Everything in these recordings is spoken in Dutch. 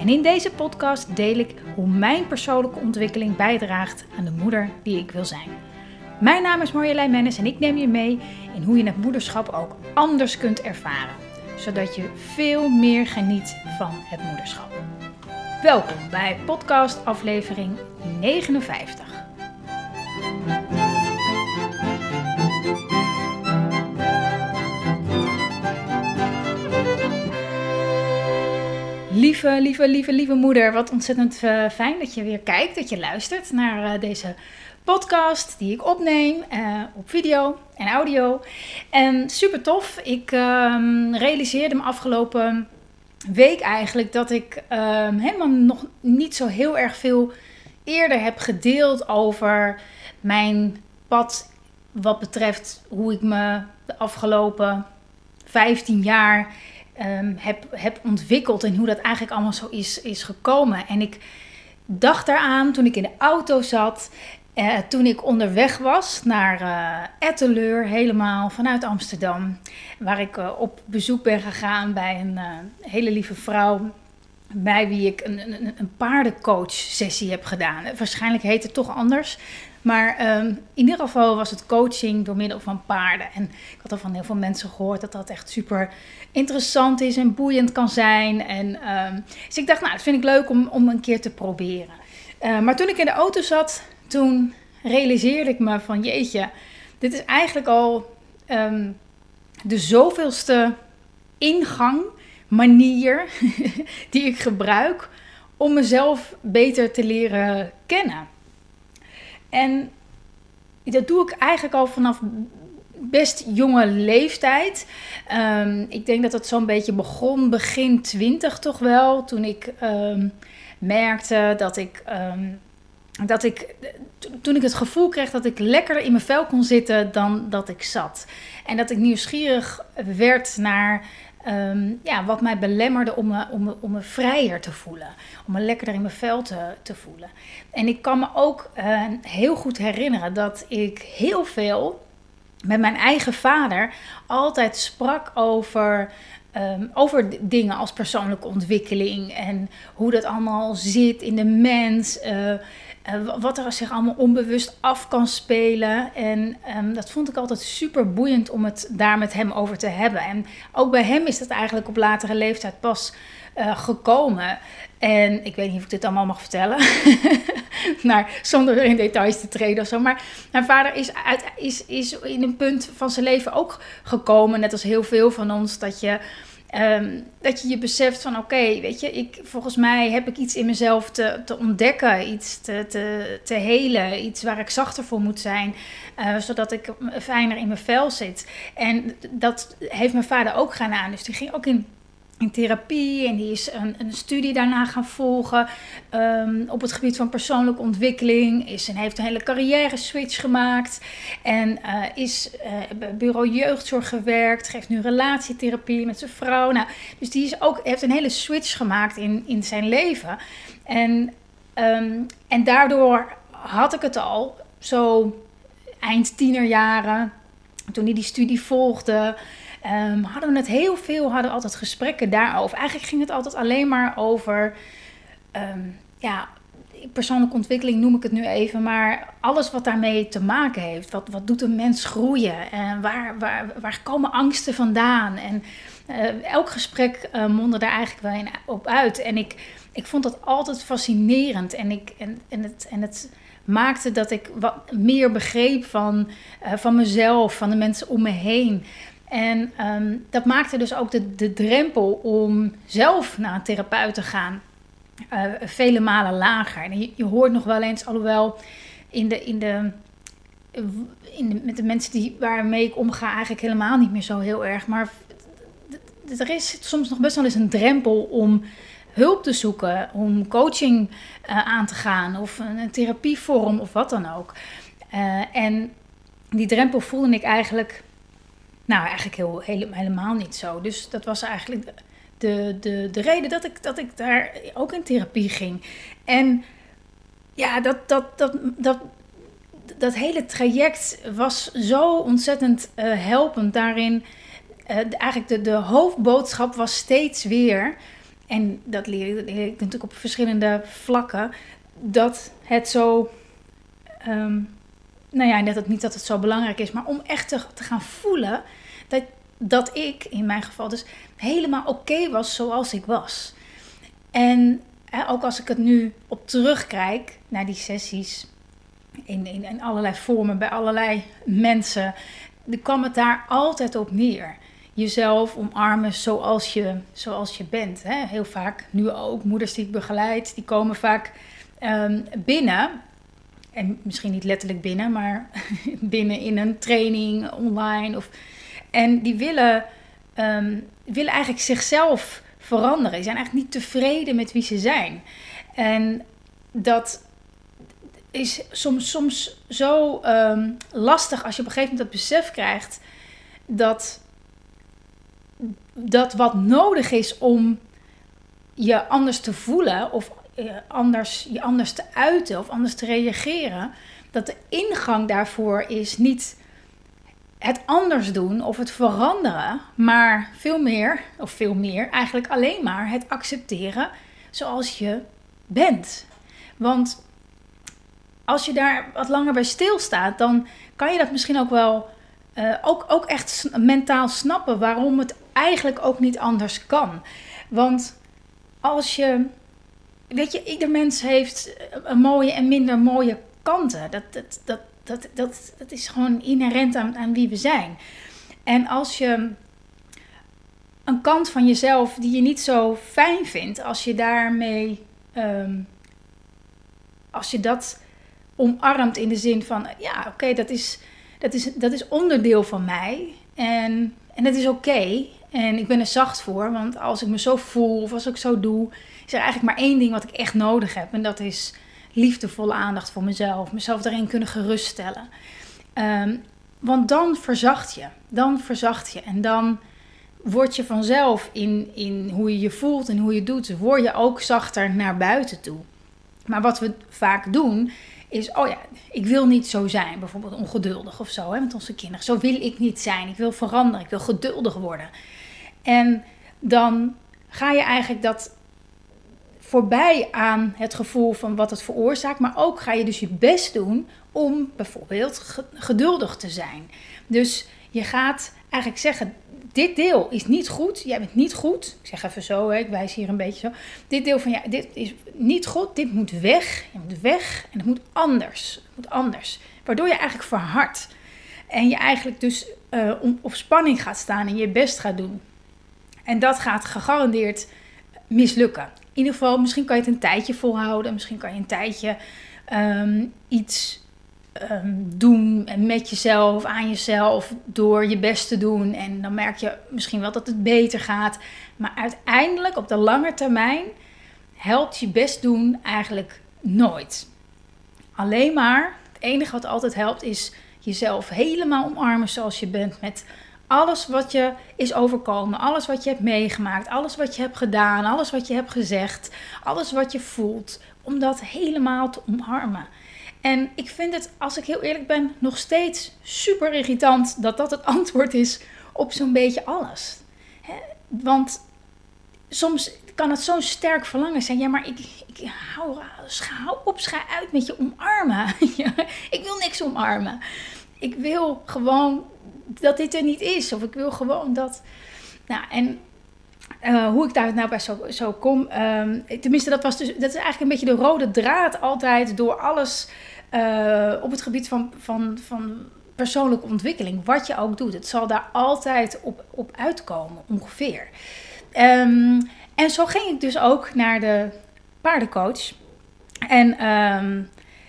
En in deze podcast deel ik hoe mijn persoonlijke ontwikkeling bijdraagt aan de moeder die ik wil zijn. Mijn naam is Marjolein Mennis en ik neem je mee in hoe je het moederschap ook anders kunt ervaren. Zodat je veel meer geniet van het moederschap. Welkom bij podcast aflevering 59. Lieve, lieve, lieve, lieve moeder, wat ontzettend uh, fijn dat je weer kijkt, dat je luistert naar uh, deze podcast die ik opneem uh, op video en audio. En super tof, ik ehm, realiseerde me afgelopen week eigenlijk dat ik ehm, helemaal nog niet zo heel erg veel eerder heb gedeeld over mijn pad wat betreft hoe ik me de afgelopen 15 jaar um, heb, heb ontwikkeld en hoe dat eigenlijk allemaal zo is, is gekomen. En ik dacht daaraan toen ik in de auto zat, uh, toen ik onderweg was naar uh, Etteleur, helemaal vanuit Amsterdam, waar ik uh, op bezoek ben gegaan bij een hele lieve vrouw bij wie ik een, een, een paardencoach sessie heb gedaan. Waarschijnlijk heet het toch anders. Maar um, in ieder geval was het coaching door middel van paarden. En ik had al van heel veel mensen gehoord dat dat echt super interessant is en boeiend kan zijn. En, um, dus ik dacht, nou, dat vind ik leuk om, om een keer te proberen. Uh, maar toen ik in de auto zat, toen realiseerde ik me van jeetje, dit is eigenlijk al um, de zoveelste ingang, manier die ik gebruik om mezelf beter te leren kennen. En dat doe ik eigenlijk al vanaf best jonge leeftijd. Um, ik denk dat het zo'n beetje begon, begin twintig toch wel. Toen ik um, merkte dat ik. Um, dat ik, toen ik het gevoel kreeg dat ik lekkerder in mijn vel kon zitten dan dat ik zat. En dat ik nieuwsgierig werd naar Um, ja, wat mij belemmerde om me, om, me, om me vrijer te voelen. Om me lekkerder in mijn vel te, te voelen. En ik kan me ook uh, heel goed herinneren dat ik heel veel met mijn eigen vader altijd sprak over. Um, over dingen als persoonlijke ontwikkeling en hoe dat allemaal zit in de mens. Uh, uh, wat er zich allemaal onbewust af kan spelen. En um, dat vond ik altijd super boeiend om het daar met hem over te hebben. En ook bij hem is dat eigenlijk op latere leeftijd pas uh, gekomen. En ik weet niet of ik dit allemaal mag vertellen. maar zonder in details te treden of zo. Maar mijn vader is, is, is in een punt van zijn leven ook gekomen. Net als heel veel van ons. Dat je Um, dat je je beseft van oké, weet je, ik, volgens mij heb ik iets in mezelf te, te ontdekken, iets te, te, te helen, iets waar ik zachter voor moet zijn, uh, zodat ik fijner in mijn vel zit. En dat heeft mijn vader ook gedaan. Dus die ging ook in in therapie en die is een, een studie daarna gaan volgen um, op het gebied van persoonlijke ontwikkeling. Is en heeft een hele carrière switch gemaakt en uh, is uh, bureau jeugdzorg gewerkt, geeft nu relatietherapie met zijn vrouw. Nou, dus die is ook, heeft een hele switch gemaakt in, in zijn leven. En, um, en daardoor had ik het al zo eind tienerjaren, toen hij die studie volgde. Um, hadden we het heel veel, hadden we altijd gesprekken daarover. Eigenlijk ging het altijd alleen maar over, um, ja, persoonlijke ontwikkeling noem ik het nu even, maar alles wat daarmee te maken heeft. Wat, wat doet een mens groeien? En waar, waar, waar komen angsten vandaan? En uh, elk gesprek uh, mondde daar eigenlijk wel in, op uit. En ik, ik vond dat altijd fascinerend. En, ik, en, en, het, en het maakte dat ik wat meer begreep van, uh, van mezelf, van de mensen om me heen. En um, dat maakte dus ook de, de drempel om zelf naar een therapeut te gaan uh, vele malen lager. En je, hoort nog wel eens, alhoewel in de, in de, in de, met de mensen die, waarmee ik omga eigenlijk helemaal niet meer zo heel erg. Maar er is soms nog best wel eens een drempel om hulp te zoeken, om coaching uh, aan te gaan of een, een, therapievorm of wat dan ook. Uh, en die drempel voelde ik eigenlijk, nou eigenlijk heel, helemaal niet zo. Dus dat was eigenlijk de, de, de reden dat ik, dat ik daar ook in therapie ging. En ja, dat, dat, dat, dat, dat hele traject was zo ontzettend uh, helpend daarin. Uh, eigenlijk de, de hoofdboodschap was steeds weer, en dat leer, ik natuurlijk op verschillende vlakken, dat het zo, um, nou ja, net dat niet dat het zo belangrijk is, maar om echt te gaan voelen dat, dat ik, in mijn geval dus, helemaal oké was zoals ik was. En hè, ook als ik het nu op terugkijk naar die sessies, in, in, allerlei vormen, bij allerlei mensen, dan kwam het daar altijd op neer. Jezelf omarmen zoals je, zoals je bent. Hè? Heel vaak, nu ook, moeders die ik begeleid, die komen vaak um, binnen. En misschien niet letterlijk binnen, maar binnen in een training online. Of, en die willen, um, willen eigenlijk zichzelf veranderen. Die zijn eigenlijk niet tevreden met wie ze zijn. En dat is soms, soms zo um, lastig als je op een gegeven moment dat besef krijgt dat, dat wat nodig is om je anders te voelen of uh, anders, je anders te uiten of anders te reageren, dat de ingang daarvoor is niet het anders doen of het veranderen, maar veel meer, of veel meer, eigenlijk alleen maar het accepteren zoals je bent. Want als je daar wat langer bij stilstaat, dan kan je dat misschien ook wel uh, ook, ook echt mentaal snappen waarom het eigenlijk ook niet anders kan. Want als je, weet je, ieder mens heeft een mooie en minder mooie kanten. Dat, dat, dat, dat, dat, dat is gewoon inherent aan, aan wie we zijn. En als je een kant van jezelf die je niet zo fijn vindt, als je daarmee, um, als je dat omarmt in de zin van, ja, oké, dat, is, dat, is, dat is onderdeel van mij en, en dat is oké. En ik ben er zacht voor, want als ik me zo voel of als ik zo doe, is er eigenlijk maar één ding wat ik echt nodig heb. En dat is liefdevolle aandacht voor mezelf, mezelf daarin kunnen geruststellen. Um, want dan verzacht je, dan verzacht je en dan word je vanzelf in, in hoe je je voelt en hoe je doet, word je ook zachter naar buiten toe. Maar wat we vaak doen, is, oh ja, ik wil niet zo zijn, bijvoorbeeld ongeduldig of zo hè, met onze kinderen. Zo wil ik niet zijn, ik wil veranderen, ik wil geduldig worden. En dan ga je eigenlijk dat voorbij aan het gevoel van wat het veroorzaakt, maar ook ga je dus je best doen om bijvoorbeeld geduldig te zijn. Dus je gaat eigenlijk zeggen: dit deel is niet goed, jij bent niet goed. Ik zeg even zo, hè, ik wijs hier een beetje zo. Dit deel van ja, dit is niet goed, dit moet weg. Je moet weg en het moet anders. Het moet anders. Waardoor je eigenlijk verhardt. En je eigenlijk dus uh, op spanning gaat staan en je best gaat doen. En dat gaat gegarandeerd mislukken. In ieder geval, misschien kan je het een tijdje volhouden. Misschien kan je een tijdje um, iets um, doen met jezelf, aan jezelf, door je best te doen. En dan merk je misschien wel dat het beter gaat. Maar uiteindelijk, op de lange termijn, helpt je best doen eigenlijk nooit. Alleen maar, het enige wat altijd helpt, is jezelf helemaal omarmen zoals je bent. Met alles wat je is overkomen, alles wat je hebt meegemaakt, alles wat je hebt gedaan, alles wat je hebt gezegd, alles wat je voelt. Om dat helemaal te omarmen. En ik vind het, als ik heel eerlijk ben, nog steeds super irritant dat dat het antwoord is op zo'n beetje alles. want soms kan het zo'n sterk verlangen zijn. Ja, maar ik, ik hou, hou op, scha uit met je omarmen. ik wil niks omarmen. Ik wil gewoon dat dit er niet is. Of ik wil gewoon dat. Nou, en uh, hoe ik daar nou bij zo, zo kom. Um, tenminste, dat, was dus, dat is eigenlijk een beetje de rode draad altijd door alles uh, op het gebied van, van, van persoonlijke ontwikkeling. Wat je ook doet. Het zal daar altijd op, op uitkomen, ongeveer. Um, en zo ging ik dus ook naar de paardencoach. En um,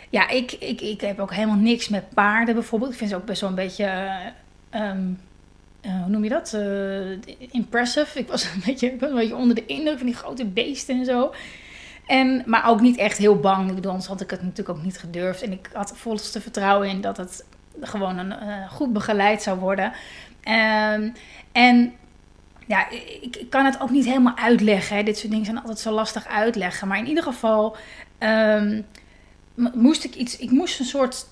ja, ik, ik, ik heb ook helemaal niks met paarden bijvoorbeeld. Ik vind ze ook best wel een beetje. Um, hoe noem je dat? impressive. Ik was, een beetje, een beetje onder de indruk van die grote beesten en zo. En, maar ook niet echt heel bang. Ik anders had ik het natuurlijk ook niet gedurfd. En ik had volste vertrouwen in dat het gewoon een, goed begeleid zou worden. Ehm, en ja, ik, ik, kan het ook niet helemaal uitleggen. Hè. Dit soort dingen zijn altijd zo lastig uitleggen. Maar in ieder geval um, moest ik iets. Ik moest een soort.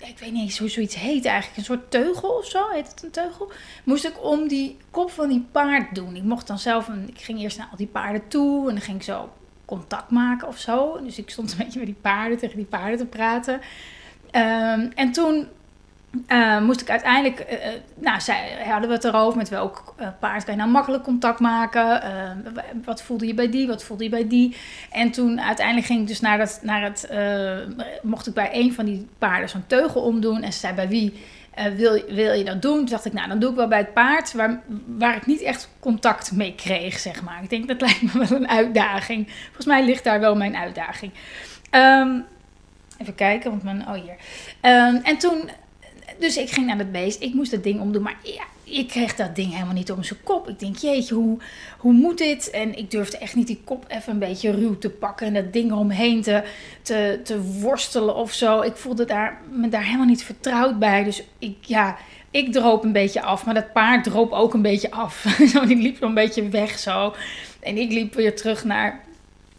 Ik weet niet eens hoe zoiets heet eigenlijk. Een soort teugel of zo. Heet het een teugel? Moest ik om die kop van die paard doen. Ik mocht dan zelf. Een, ik ging eerst naar al die paarden toe. En dan ging ik zo contact maken of zo. Dus ik stond een beetje met die paarden tegen die paarden te praten. Um, en toen uh, moest ik uiteindelijk, uh, nou, zij, hadden we het erover met welk paard kan je nou makkelijk contact maken. wat voelde je bij die, wat voelde je bij die. En toen uiteindelijk ging ik dus naar, dat, naar het, mocht ik bij een van die paarden zo'n teugel omdoen. En ze zei bij wie wil, wil je dat doen? Toen dacht ik, nou dan doe ik wel bij het paard waar, waar ik niet echt contact mee kreeg, zeg maar. Ik denk dat lijkt me wel een uitdaging. Volgens mij ligt daar wel mijn uitdaging. Um, even kijken, want mijn, oh hier. Um, en toen dus ik ging naar het beest. Ik moest dat ding omdoen. Maar ja, ik kreeg dat ding helemaal niet om zijn kop. Ik denk, jeetje, hoe, hoe moet dit? En ik durfde echt niet die kop even een beetje ruw te pakken. En dat ding eromheen te, te, te worstelen of zo. Ik voelde daar, me daar helemaal niet vertrouwd bij. Dus ik, ja, ik droop een beetje af. Maar dat paard droop ook een beetje af. die liep een beetje weg zo. En ik liep weer terug naar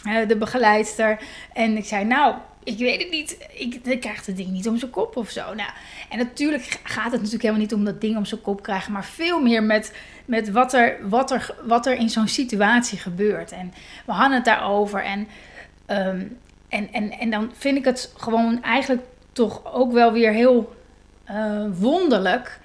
uh, de begeleidster. En ik zei, nou ik weet het niet. Ik, ik krijg het ding niet om zijn kop of zo. Nou, en natuurlijk gaat het natuurlijk helemaal niet om dat ding om zijn kop krijgen, maar veel meer met, met wat, er, wat, er, wat er in zo'n situatie gebeurt. En we hadden het daarover. En, ehm, en, en, en dan vind ik het gewoon eigenlijk toch ook wel weer heel uh, wonderlijk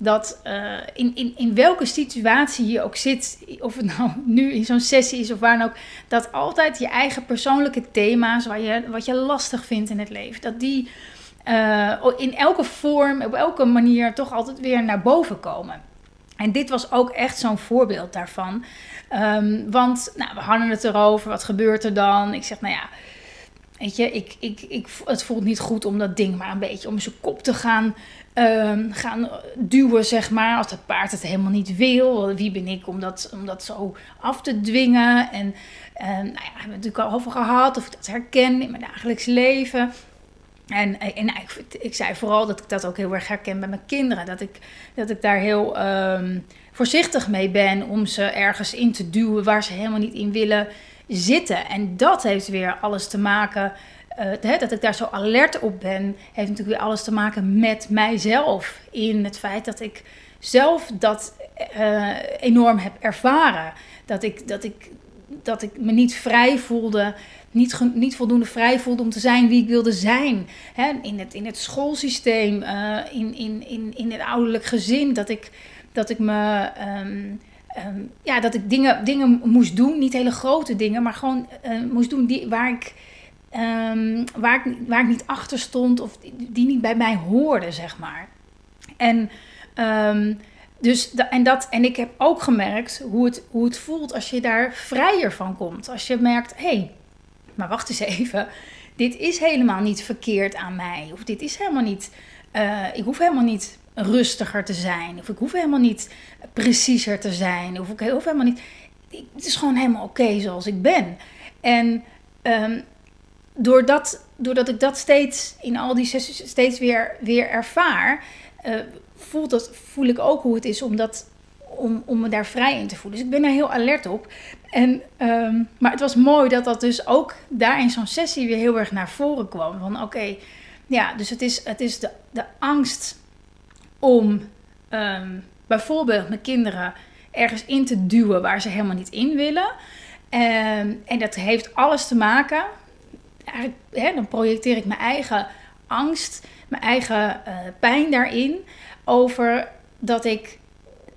dat uh, in, in, in welke situatie je ook zit, of het nou nu in zo'n sessie is of waar dan ook, dat altijd je eigen persoonlijke thema's, waar je, wat je lastig vindt in het leven, dat die uh, in elke vorm, op elke manier toch altijd weer naar boven komen. En dit was ook echt zo'n voorbeeld daarvan. Um, want nou, we hadden het erover, wat gebeurt er dan? Ik zeg, nou ja, weet je, ik, ik, ik, het voelt niet goed om dat ding maar een beetje om zijn kop te gaan um, gaan duwen, zeg maar. Als het paard het helemaal niet wil. Wie ben ik om dat, om dat zo af te dwingen? En uh, nou ja, hebben we het natuurlijk al over gehad. Of ik dat herken in mijn dagelijks leven. En, en ik, ik, zei vooral dat ik dat ook heel erg herken bij mijn kinderen. Dat ik, dat ik daar heel um, voorzichtig mee ben om ze ergens in te duwen waar ze helemaal niet in willen zitten. En dat heeft weer alles te maken uh, dat ik daar zo alert op ben, heeft natuurlijk weer alles te maken met mijzelf. In het feit dat ik zelf dat uh, enorm heb ervaren. Dat ik, dat, ik, dat ik me niet vrij voelde, niet, niet voldoende vrij voelde om te zijn wie ik wilde zijn. Hè, in, het, in het schoolsysteem, uh, in, in, in, in het ouderlijk gezin, dat ik, dat ik me. Um, um, ja, dat ik dingen, dingen moest doen, niet hele grote dingen, maar gewoon moest doen die, waar ik um, waar, ik, waar ik niet achter stond of die, niet bij mij hoorden, zeg maar. En, um, dus, en, dat, en ik heb ook gemerkt hoe het, hoe het voelt als je daar vrijer van komt. Als je merkt, hé, hey, maar wacht eens even, dit is helemaal niet verkeerd aan mij. Of dit is helemaal niet, uh, ik hoef helemaal niet rustiger te zijn. Of ik hoef helemaal niet preciezer te zijn. Of ik hoef helemaal niet, het is gewoon helemaal oké zoals ik ben. En um, doordat, doordat ik dat steeds in al die sessies steeds weer, weer ervaar, uh, voelt dat, voel ik ook hoe het is om, dat, om, om me daar vrij in te voelen. Dus ik ben er heel alert op. En, um, maar het was mooi dat dat dus ook daar in zo'n sessie weer heel erg naar voren kwam. Van oké, ja, dus het is, het is de, de angst om um, bijvoorbeeld mijn kinderen ergens in te duwen waar ze helemaal niet in willen. Um, en dat heeft alles te maken hè, dan projecteer ik mijn eigen angst, mijn eigen uh, pijn daarin. Over dat ik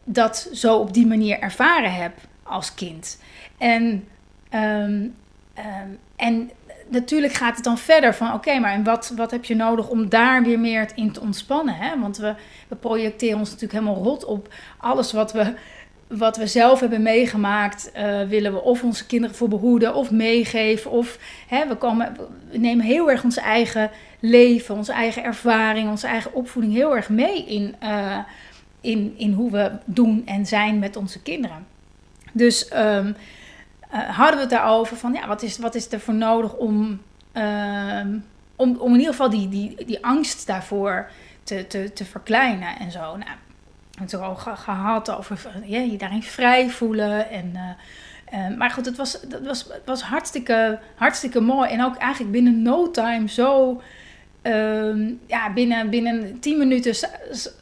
dat zo op die manier ervaren heb als kind. En, um, um, en natuurlijk gaat het dan verder van oké, maar en wat, wat heb je nodig om daar weer meer in te ontspannen? Hè? Want we, we projecteren ons natuurlijk helemaal rot op alles wat we wat we zelf hebben meegemaakt, uh, willen we of onze kinderen voor behoeden of meegeven. Of hè, we, komen, we nemen heel erg ons eigen leven, onze eigen ervaring, onze eigen opvoeding heel erg mee in, uh, in, in hoe we doen en zijn met onze kinderen. Dus um, hadden we het daarover van ja, wat is, wat is er voor nodig om, ehm, om, om in ieder geval die, die, die angst daarvoor te, te, te verkleinen en zo. Nou, het ook gehad over je daarin vrij voelen en... Uh, uh, maar goed, het was, dat was, was hartstikke, hartstikke mooi. En ook eigenlijk binnen no time zo Ehm, ja, binnen, binnen tien minuten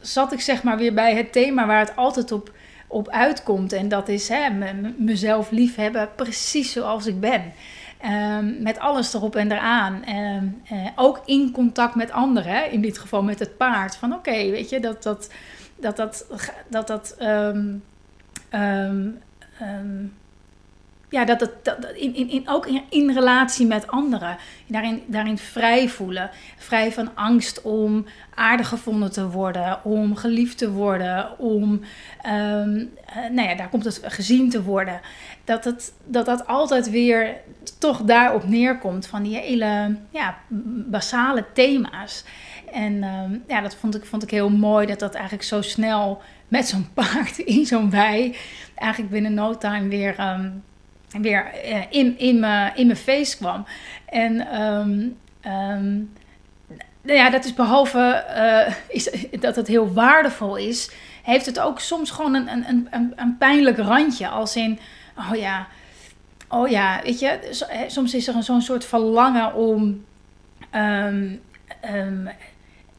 zat ik zeg maar weer bij het thema waar het altijd op, op uitkomt. En dat is hè, mezelf liefhebben precies zoals ik ben. Um, met alles erop en eraan. Uh, ook in contact met anderen, hè? in dit geval met het paard. Van oké, weet je, dat dat, dat, dat, dat, dat um, ja, dat het dat, in, in, in, ook in, in relatie met anderen. Daarin, daarin vrij voelen. Vrij van angst om aardig gevonden te worden, om geliefd te worden, om, um, nou ja, daar komt het gezien te worden. Dat, het, dat dat altijd weer toch daarop neerkomt van die hele ja, basale thema's. En um, ja, dat vond ik, vond ik heel mooi dat dat eigenlijk zo snel met zo'n paard in zo'n wei eigenlijk binnen no time weer... Um, weer uh, in, in, mijn, in mijn face kwam. En um, nou ja, dat is behalve uh, is, dat het heel waardevol is, heeft het ook soms gewoon een, een, een, een pijnlijk randje. Als in, oh ja, oh ja, weet je, soms is er zo'n soort verlangen om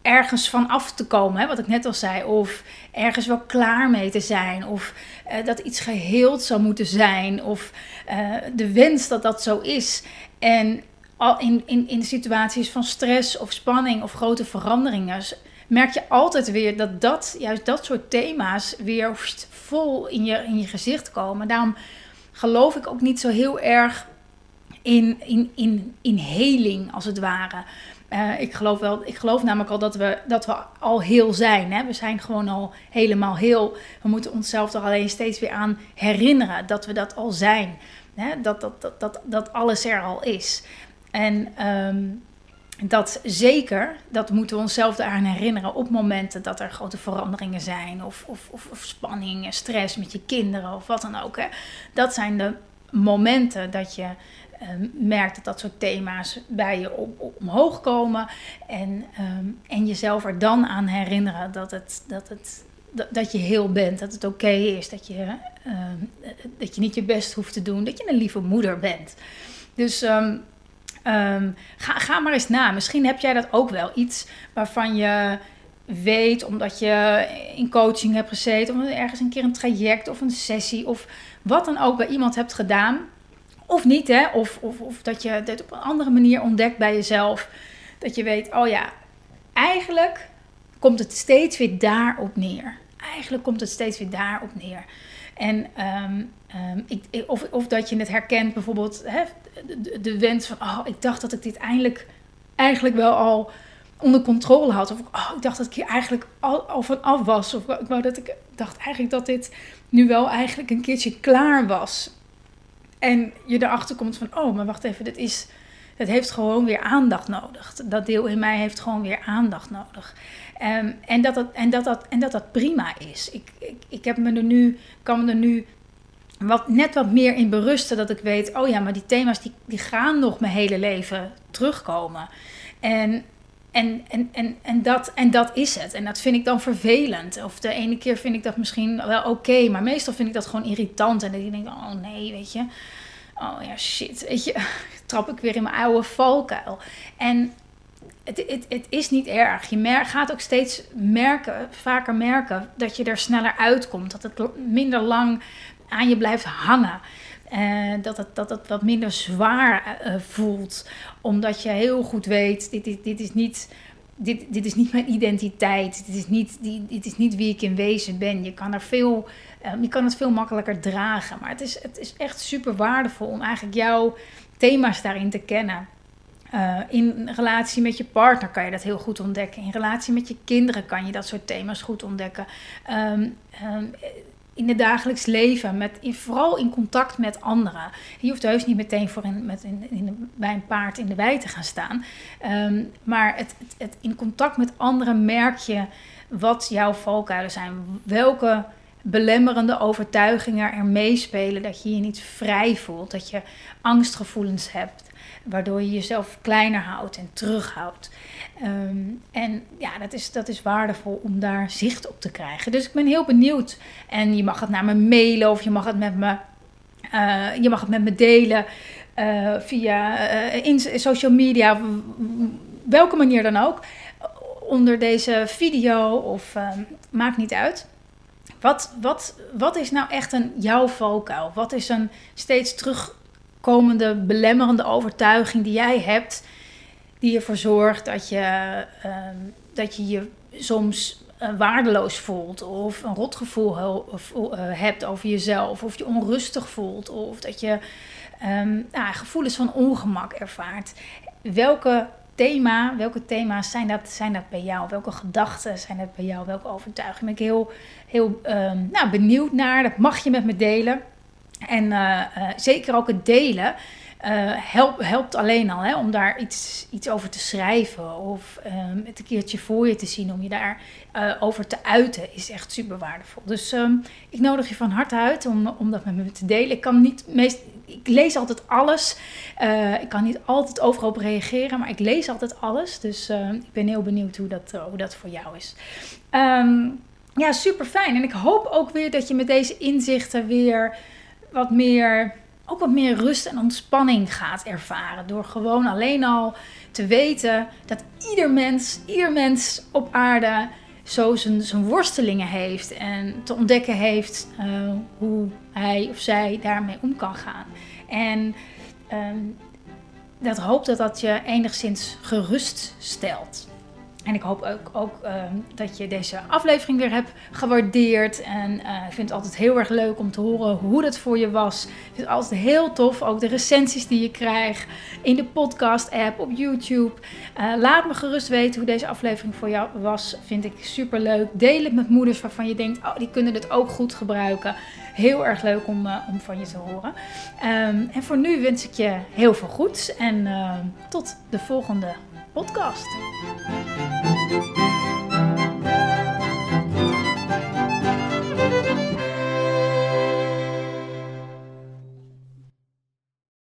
ergens van af te komen, hè, wat ik net al zei. Of ergens wel klaar mee te zijn. Of uh, dat iets geheeld zou moeten zijn. Of uh, de wens dat dat zo is. En al in, in, in situaties van stress of spanning of grote veranderingen merk je altijd weer dat, dat juist dat soort thema's weer vol in je, in je gezicht komen. Daarom geloof ik ook niet zo heel erg in, in, in, in heling, als het ware. Uh, ik, geloof wel, ik geloof namelijk al dat we, dat we al heel zijn. Hè? We zijn gewoon al helemaal heel. We moeten onszelf er alleen steeds weer aan herinneren dat we dat al zijn. Hè? Dat, dat, dat, dat, dat alles er al is. En um, dat zeker, dat moeten we onszelf eraan herinneren op momenten dat er grote veranderingen zijn. Of, of, of, of spanning stress met je kinderen of wat dan ook. Hè? Dat zijn de momenten dat je um, merkt dat dat soort thema's bij je op, omhoog komen. En, um, en jezelf er dan aan herinneren dat, het, dat, het, dat, je heel bent. Dat het oké is. Dat je, um, dat je niet je best hoeft te doen. Dat je een lieve moeder bent. Dus ga, ga maar eens na. Misschien heb jij dat ook wel. Iets waarvan je weet, omdat je in coaching hebt gezeten, of ergens een keer een traject of een sessie of wat dan ook bij iemand hebt gedaan. Of niet, hè? Of, of, of dat je het op een andere manier ontdekt bij jezelf. Dat je weet, oh ja, eigenlijk komt het steeds weer daarop neer. Eigenlijk komt het steeds weer daarop neer. En um, um, ik, of, of dat je het herkent, bijvoorbeeld hè, de, de, wens van, oh, ik dacht dat ik dit eindelijk, eigenlijk wel al onder controle had. Of oh, ik dacht dat ik hier eigenlijk al, al van af was. Of ik, wou dat ik dacht eigenlijk dat dit nu wel eigenlijk een keertje klaar was. En je erachter komt van, oh, maar wacht even, dit is, het heeft gewoon weer aandacht nodig. Dat deel in mij heeft gewoon weer aandacht nodig. Um, en, dat dat, en, dat dat, en dat dat prima is. Ik, ik, ik heb me er nu, kan me er nu wat, net wat meer in berusten dat ik weet, oh ja, maar die thema's die, die gaan nog mijn hele leven terugkomen. En en, en, en, en, dat, en dat is het. En dat vind ik dan vervelend. Of de ene keer vind ik dat misschien wel oké, maar meestal vind ik dat gewoon irritant. En dan denk ik, oh nee, weet je. Oh ja, shit, weet je. Trap ik weer in mijn oude valkuil. En het, het, het is niet erg. Je mer gaat ook steeds merken, vaker merken dat je er sneller uitkomt. Dat het minder lang aan je blijft hangen. Uh, dat, het, dat het wat minder zwaar uh, voelt. Omdat je heel goed weet, dit, dit, dit, is niet, dit, dit is niet mijn identiteit. Dit is niet, dit is niet wie ik in wezen ben. Je kan, er veel, uh, je kan het veel makkelijker dragen. Maar het is, het is echt super waardevol om eigenlijk jouw thema's daarin te kennen. in relatie met je partner kan je dat heel goed ontdekken. In relatie met je kinderen kan je dat soort thema's goed ontdekken. Um, in het dagelijks leven, met, vooral in contact met anderen. Je hoeft heus niet meteen voor in, met in, bij een paard in de wei te gaan staan. Um, maar het, het, in contact met anderen merk je wat jouw valkuilen zijn. Welke belemmerende overtuigingen er meespelen dat je je niet vrij voelt, dat je angstgevoelens hebt, waardoor je jezelf kleiner houdt en terughoudt. Ehm, en ja, dat is, dat is waardevol om daar zicht op te krijgen. Dus ik ben heel benieuwd. En je mag het naar me mailen of je mag het met me, uh, je mag het met me delen uh, via uh, in social media, welke manier dan ook. Onder deze video of maakt niet uit. Wat, wat, wat is nou echt een jouw valkuil? Wat is een steeds terugkomende belemmerende overtuiging die jij hebt, die ervoor zorgt dat je uh, dat je, je soms uh, waardeloos voelt of een rotgevoel uh, hebt over jezelf, of je onrustig voelt, of dat je um, nou, gevoelens van ongemak ervaart? Welke thema, welke thema's zijn dat, zijn dat bij jou? Welke gedachten zijn dat bij jou? Welke overtuigingen? Ben ik heel, heel um, nou, benieuwd naar. Dat mag je met me delen. En uh, uh, zeker ook het delen. Help, helpt alleen al hè, om daar iets, iets over te schrijven of um, het een keertje voor je te zien, om je daar over te uiten, is echt super waardevol. Dus um, ik nodig je van harte uit om, om dat met me te delen. Ik kan niet meest, ik lees altijd alles. Ik kan niet altijd overal op reageren, maar ik lees altijd alles. Dus ik ben heel benieuwd hoe dat, hoe dat voor jou is. Ja, super fijn. En ik hoop ook weer dat je met deze inzichten weer wat meer ook wat meer rust en ontspanning gaat ervaren. Door gewoon alleen al te weten dat ieder mens, ieder mens op aarde zo zijn, zijn worstelingen heeft. En te ontdekken heeft uh, hoe hij of zij daarmee om kan gaan. En um, dat hoop dat dat je enigszins gerust stelt. En ik hoop ook, ook uh, dat je deze aflevering weer hebt gewaardeerd. En uh, ik vind het altijd heel erg leuk om te horen hoe dat voor je was. Ik vind altijd heel tof. Ook de recensies die je krijgt in de podcast-app op YouTube. Uh, laat me gerust weten hoe deze aflevering voor jou was. Vind ik super leuk. Deel het met moeders waarvan je denkt: oh, die kunnen dit ook goed gebruiken. Heel erg leuk om, om van je te horen. Um, en voor nu wens ik je heel veel goeds. En tot de volgende podcast.